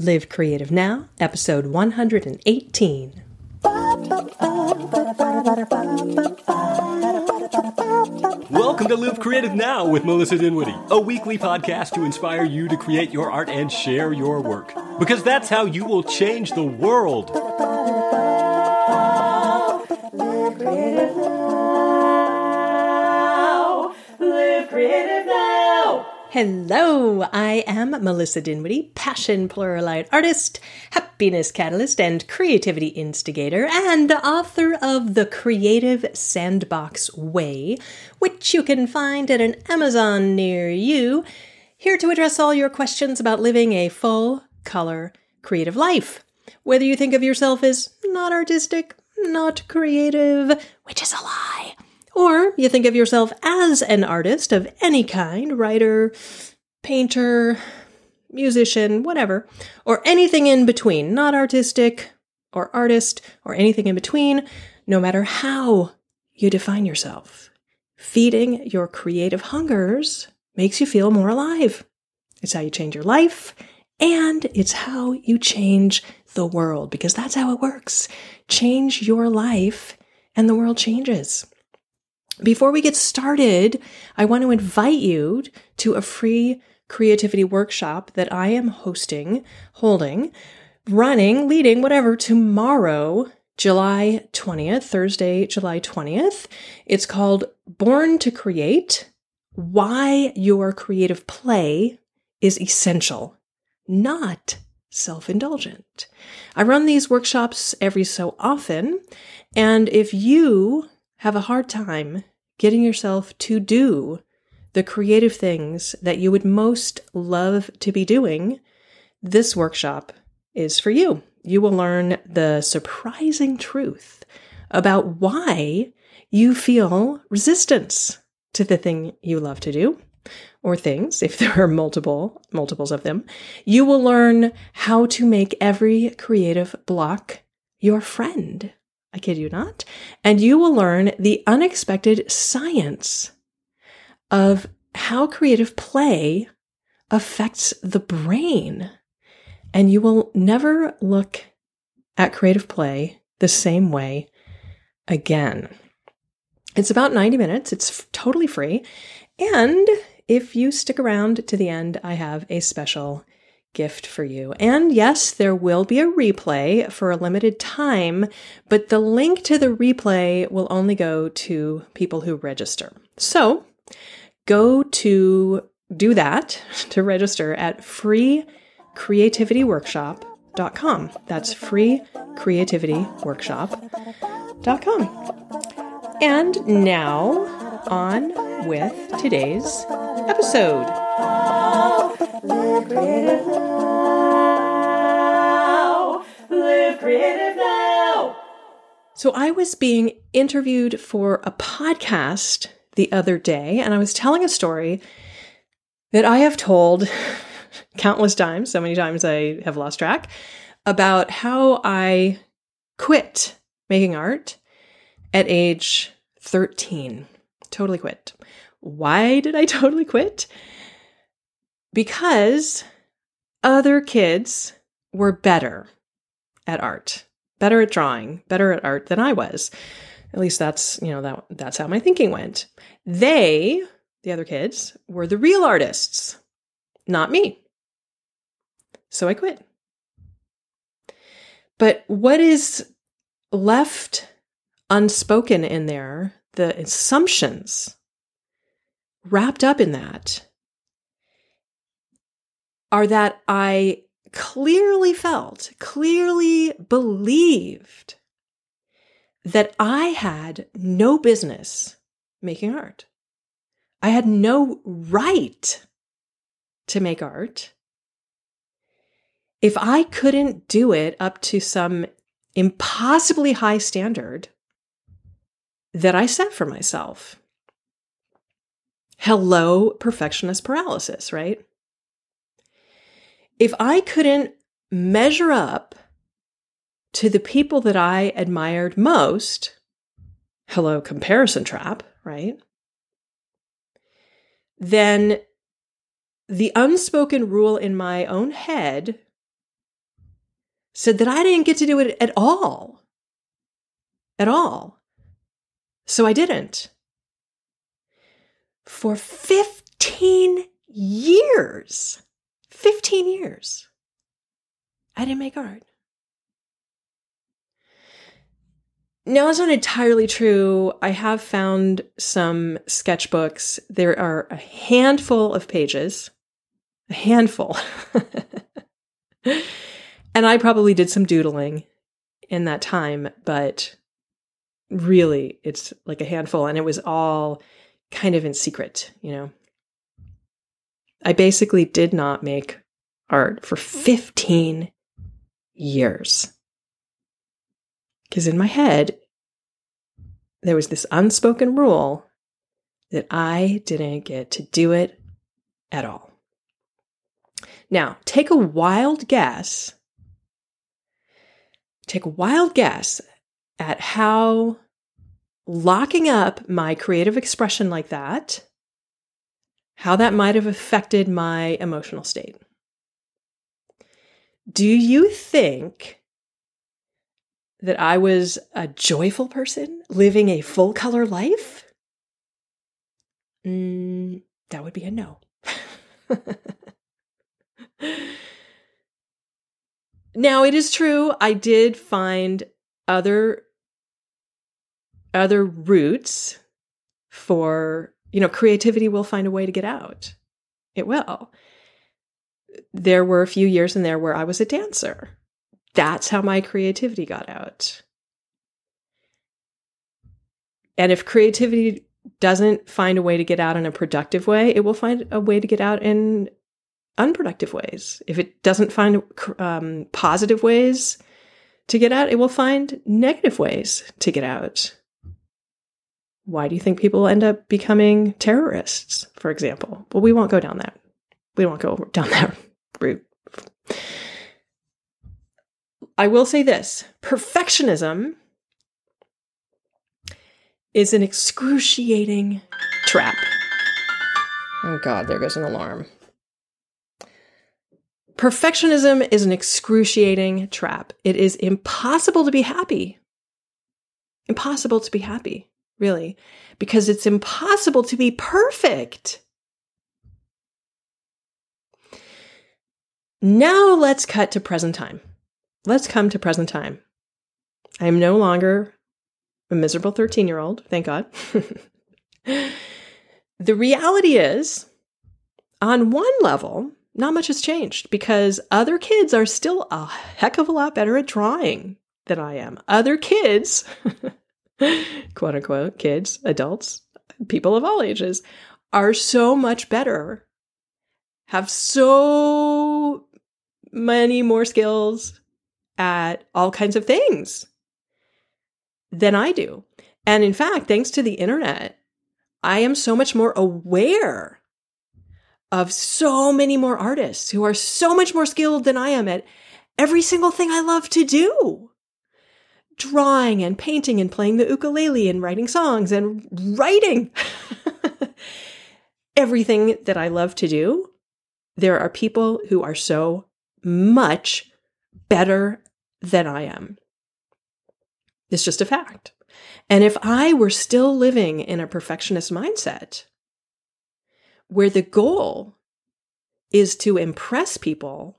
Live Creative Now, episode 118. Welcome to Live Creative Now with Melissa Dinwiddie, a weekly podcast to inspire you to create your art and share your work. Because that's how you will change the world. Live creative now. Live creative now. Hello, I am Melissa Dinwiddie, passion pluralist artist, happiness catalyst, and creativity instigator, and author of The Creative Sandbox Way, which you can find at an Amazon near you. Here to address all your questions about living a full color creative life. Whether you think of yourself as not artistic, not creative, which is a lie or you think of yourself as an artist of any kind writer, painter, musician, whatever, or anything in between, not artistic or artist or anything in between, no matter how you define yourself. Feeding your creative hungers makes you feel more alive. It's how you change your life, and it's how you change the world, because that's how it works. Change your life, and the world changes. Before we get started, I want to invite you to a free creativity workshop that I am hosting, holding, running, leading, whatever, tomorrow, July 20th, Thursday, July 20th. It's called Born to Create Why Your Creative Play is Essential, Not Self Indulgent. I run these workshops every so often, and if you have a hard time getting yourself to do the creative things that you would most love to be doing, this workshop is for you. You will learn the surprising truth about why you feel resistance to the thing you love to do or things if there are multiple multiples of them you will learn how to make every creative block your friend I kid you not. And you will learn the unexpected science of how creative play affects the brain. And you will never look at creative play the same way again. It's about 90 minutes, it's f- totally free. And if you stick around to the end, I have a special gift for you. And yes, there will be a replay for a limited time, but the link to the replay will only go to people who register. So go to do that to register at freecreativityworkshop.com. That's freecreativityworkshop.com. And now on with today's episode. Now. Live creative now. So I was being interviewed for a podcast the other day, and I was telling a story that I have told countless times, so many times I have lost track, about how I quit making art at age 13. Totally quit. Why did I totally quit? Because other kids were better at art, better at drawing, better at art than I was. At least that's, you know, that that's how my thinking went. They, the other kids, were the real artists, not me. So I quit. But what is left unspoken in there, the assumptions wrapped up in that, are that I clearly felt, clearly believed that I had no business making art. I had no right to make art. If I couldn't do it up to some impossibly high standard that I set for myself. Hello, perfectionist paralysis, right? If I couldn't measure up to the people that I admired most, hello, comparison trap, right? Then the unspoken rule in my own head said that I didn't get to do it at all. At all. So I didn't. For 15 years, 15 years, I didn't make art. Now, that's not entirely true. I have found some sketchbooks. There are a handful of pages, a handful. and I probably did some doodling in that time, but really, it's like a handful. And it was all kind of in secret, you know. I basically did not make art for 15 years. Because in my head, there was this unspoken rule that I didn't get to do it at all. Now, take a wild guess. Take a wild guess at how locking up my creative expression like that, how that might have affected my emotional state. Do you think that I was a joyful person living a full color life? Mm, that would be a no. now it is true I did find other other routes for you know creativity will find a way to get out. It will. There were a few years in there where I was a dancer that's how my creativity got out. And if creativity doesn't find a way to get out in a productive way, it will find a way to get out in unproductive ways. If it doesn't find um, positive ways to get out, it will find negative ways to get out. Why do you think people end up becoming terrorists, for example? Well, we won't go down that. We won't go down that route. I will say this perfectionism is an excruciating trap. Oh, God, there goes an alarm. Perfectionism is an excruciating trap. It is impossible to be happy. Impossible to be happy, really, because it's impossible to be perfect. Now let's cut to present time let's come to present time. I am no longer a miserable 13 year old, thank God. the reality is, on one level, not much has changed because other kids are still a heck of a lot better at drawing than I am. Other kids, quote unquote, kids, adults, people of all ages, are so much better, have so many more skills, at all kinds of things than I do. And in fact, thanks to the internet, I am so much more aware of so many more artists who are so much more skilled than I am at every single thing I love to do. Drawing and painting and playing the ukulele and writing songs and writing. Everything that I love to do, there are people who are so much better than I am. It's just a fact. And if I were still living in a perfectionist mindset, where the goal is to impress people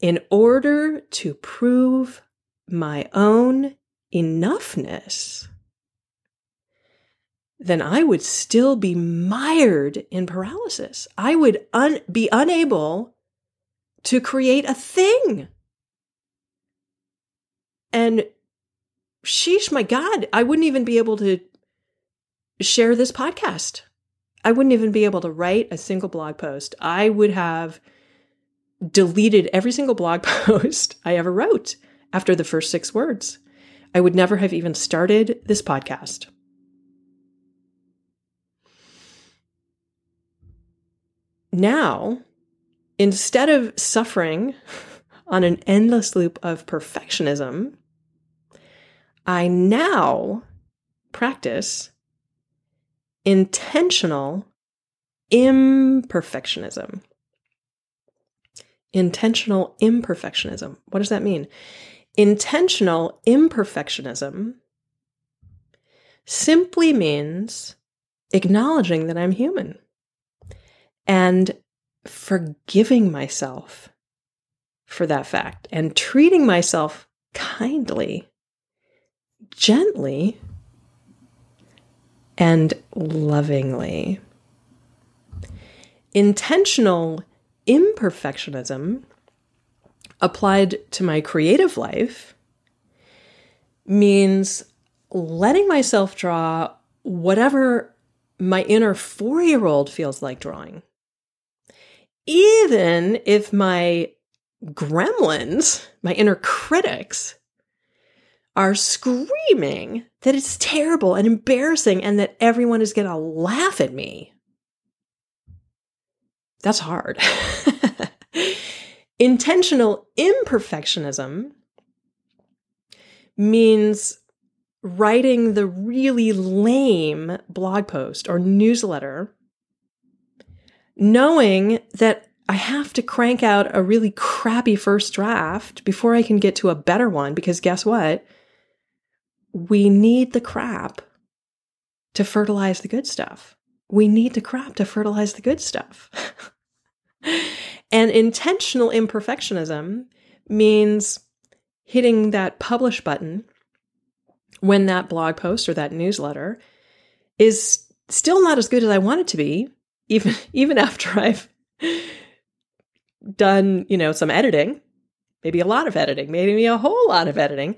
in order to prove my own enoughness, then I would still be mired in paralysis. I would un- be unable to create a thing. And sheesh, my God, I wouldn't even be able to share this podcast. I wouldn't even be able to write a single blog post. I would have deleted every single blog post I ever wrote after the first six words. I would never have even started this podcast. Now, instead of suffering on an endless loop of perfectionism, I now practice intentional imperfectionism. intentional imperfectionism. What does that mean? Intentional imperfectionism simply means acknowledging that I'm human and forgiving myself for that fact and treating myself kindly, gently, and lovingly. Intentional imperfectionism applied to my creative life means letting myself draw whatever my inner four year old feels like drawing. Even if my gremlins, my inner critics, are screaming that it's terrible and embarrassing and that everyone is going to laugh at me. That's hard. Intentional imperfectionism means writing the really lame blog post or newsletter, knowing that I have to crank out a really crappy first draft before I can get to a better one because guess what? We need the crap to fertilize the good stuff. We need the crap to fertilize the good stuff. and intentional imperfectionism means hitting that publish button when that blog post or that newsletter is still not as good as I want it to be, even even after I've done, you know, some editing, maybe a lot of editing, maybe a whole lot of editing,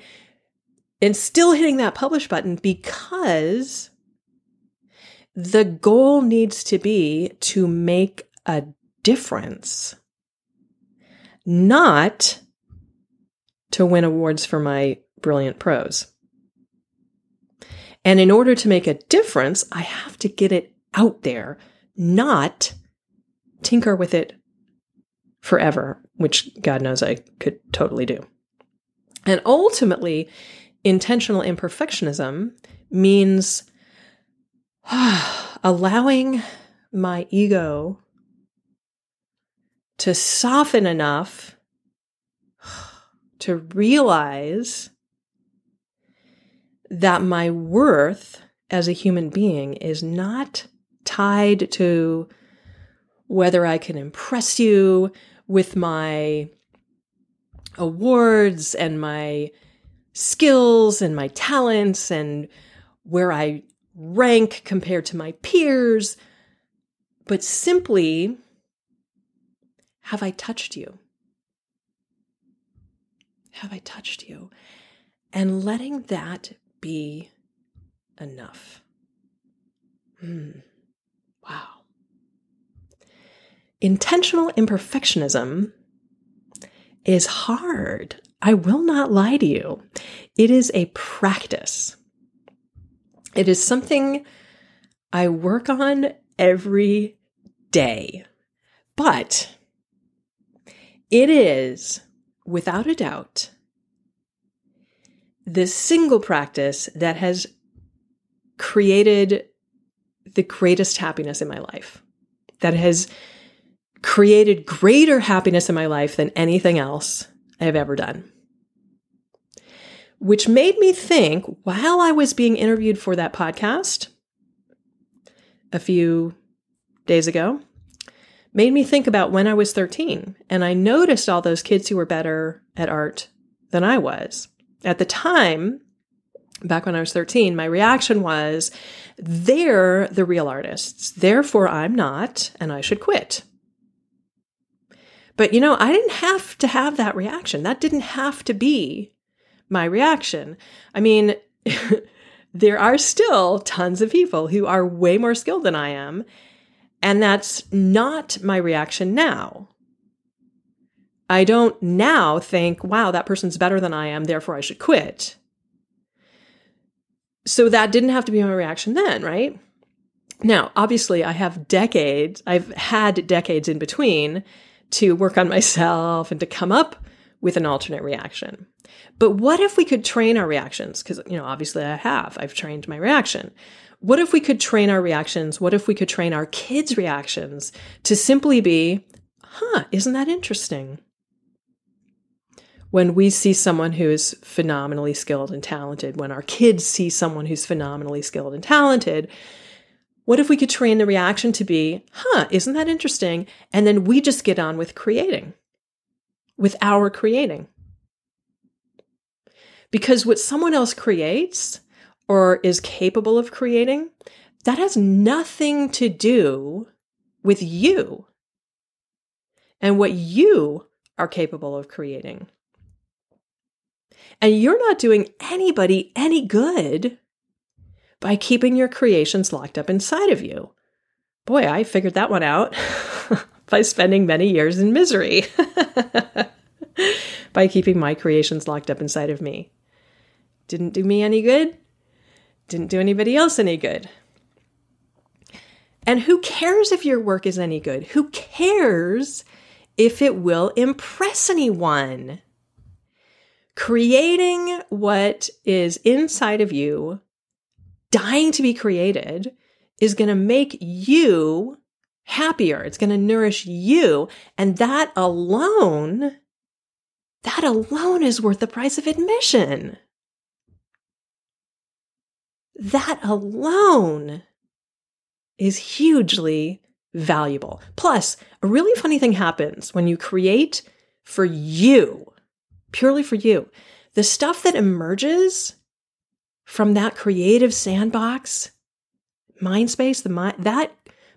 and still hitting that publish button because the goal needs to be to make a difference, not to win awards for my brilliant prose. And in order to make a difference, I have to get it out there, not tinker with it forever, which God knows I could totally do. And ultimately, intentional imperfectionism means allowing my ego to soften enough to realize that my worth as a human being is not tied to whether I can impress you with my awards and my skills and my talents and where I rank compared to my peers, but simply have I touched you? Have I touched you? And letting that be enough. Hmm. Wow. Intentional imperfectionism is hard. I will not lie to you. It is a practice. It is something I work on every day. But it is, without a doubt, the single practice that has created the greatest happiness in my life, that has created greater happiness in my life than anything else I have ever done. Which made me think while I was being interviewed for that podcast a few days ago, made me think about when I was 13 and I noticed all those kids who were better at art than I was. At the time, back when I was 13, my reaction was, they're the real artists. Therefore, I'm not, and I should quit. But you know, I didn't have to have that reaction. That didn't have to be my reaction. I mean, there are still tons of people who are way more skilled than I am. And that's not my reaction now. I don't now think, wow, that person's better than I am, therefore I should quit. So that didn't have to be my reaction then, right? Now, obviously, I have decades, I've had decades in between to work on myself and to come up with an alternate reaction. But what if we could train our reactions? Because, you know, obviously I have, I've trained my reaction. What if we could train our reactions? What if we could train our kids' reactions to simply be, huh, isn't that interesting? When we see someone who is phenomenally skilled and talented, when our kids see someone who's phenomenally skilled and talented, what if we could train the reaction to be, huh, isn't that interesting? And then we just get on with creating, with our creating. Because what someone else creates or is capable of creating, that has nothing to do with you and what you are capable of creating. And you're not doing anybody any good by keeping your creations locked up inside of you. Boy, I figured that one out by spending many years in misery by keeping my creations locked up inside of me. Didn't do me any good, didn't do anybody else any good. And who cares if your work is any good? Who cares if it will impress anyone? Creating what is inside of you, dying to be created, is going to make you happier. It's going to nourish you. And that alone, that alone is worth the price of admission. That alone is hugely valuable. Plus, a really funny thing happens when you create for you, purely for you. The stuff that emerges from that creative sandbox, mind space, the mind, that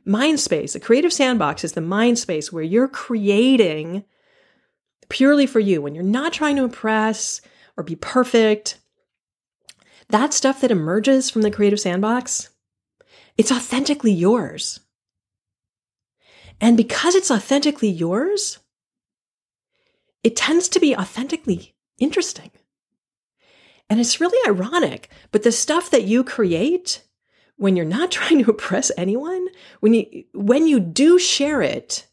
mind space, the creative sandbox is the mind space where you're creating purely for you, when you're not trying to impress or be perfect. That stuff that emerges from the creative sandbox it's authentically yours. And because it's authentically yours, it tends to be authentically interesting. And it's really ironic, but the stuff that you create when you're not trying to oppress anyone, when you when you do share it,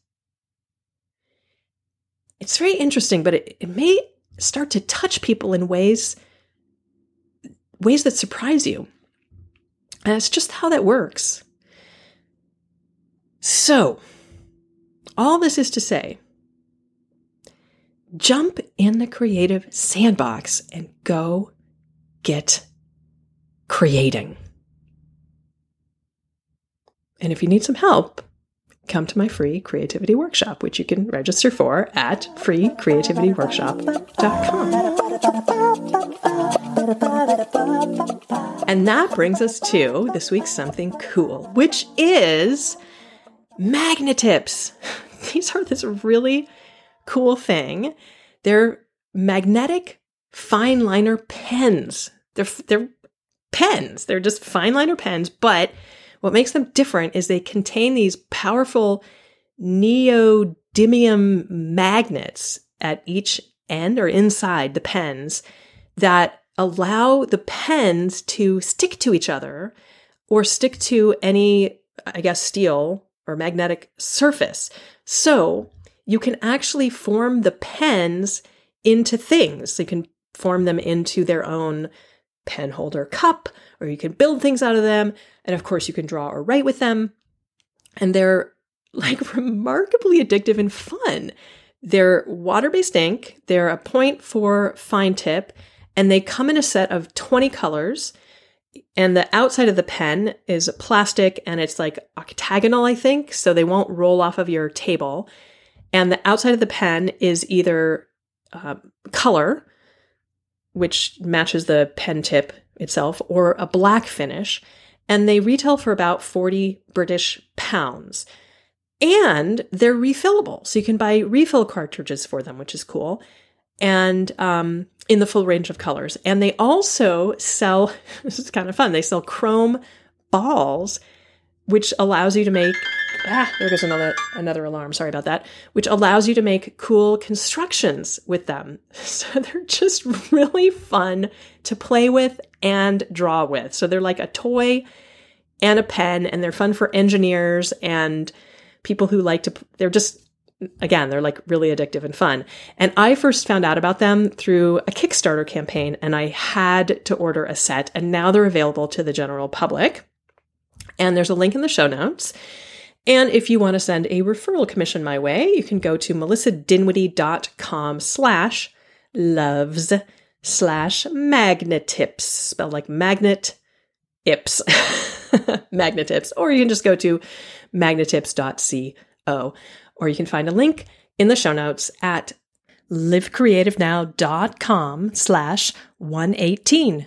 it's very interesting, but it, it may start to touch people in ways ways that surprise you. And it's just how that works. So, all this is to say, jump in the creative sandbox and go get creating. And if you need some help, come to my free creativity workshop, which you can register for at freecreativityworkshop.com. And that brings us to this week's something cool, which is magnetips. These are this really cool thing. They're magnetic fine liner pens. They're they're pens. They're just fine liner pens, but what makes them different is they contain these powerful neodymium magnets at each end or inside the pens that allow the pens to stick to each other or stick to any, I guess, steel or magnetic surface. So you can actually form the pens into things. So you can form them into their own pen holder cup, or you can build things out of them. And of course, you can draw or write with them. And they're like remarkably addictive and fun. They're water based ink, they're a 0.4 fine tip, and they come in a set of 20 colors. And the outside of the pen is plastic and it's like octagonal, I think, so they won't roll off of your table. And the outside of the pen is either uh, color, which matches the pen tip itself, or a black finish. And they retail for about 40 British pounds. And they're refillable. So you can buy refill cartridges for them, which is cool. And um, in the full range of colors. And they also sell, this is kind of fun, they sell chrome balls, which allows you to make ah, there goes another another alarm. Sorry about that. Which allows you to make cool constructions with them. So they're just really fun to play with and draw with. So they're like a toy and a pen, and they're fun for engineers and people who like to. They're just again, they're like really addictive and fun. And I first found out about them through a Kickstarter campaign, and I had to order a set, and now they're available to the general public. And there's a link in the show notes. And if you want to send a referral commission my way, you can go to melissadinwiddie.com slash loves slash magnetips, spelled like magnet ips, magnetips, or you can just go to magnetips.co, or you can find a link in the show notes at livecreativenow.com slash 118.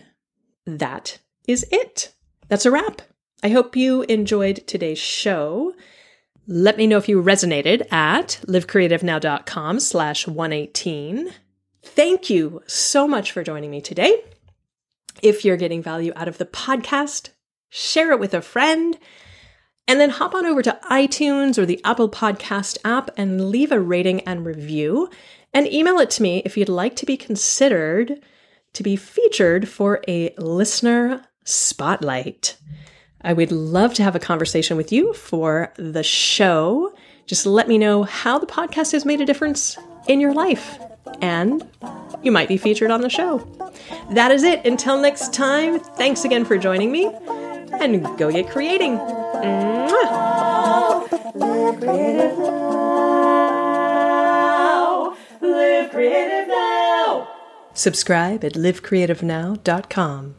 That is it. That's a wrap. I hope you enjoyed today's show. Let me know if you resonated at livecreativenow.com slash 118. Thank you so much for joining me today. If you're getting value out of the podcast, share it with a friend, and then hop on over to iTunes or the Apple Podcast app and leave a rating and review, and email it to me if you'd like to be considered to be featured for a listener spotlight. I would love to have a conversation with you for the show. Just let me know how the podcast has made a difference in your life, and you might be featured on the show. That is it. Until next time, thanks again for joining me, and go get creating. Mwah! Live creative now. Live creative now. Subscribe at livecreativenow.com.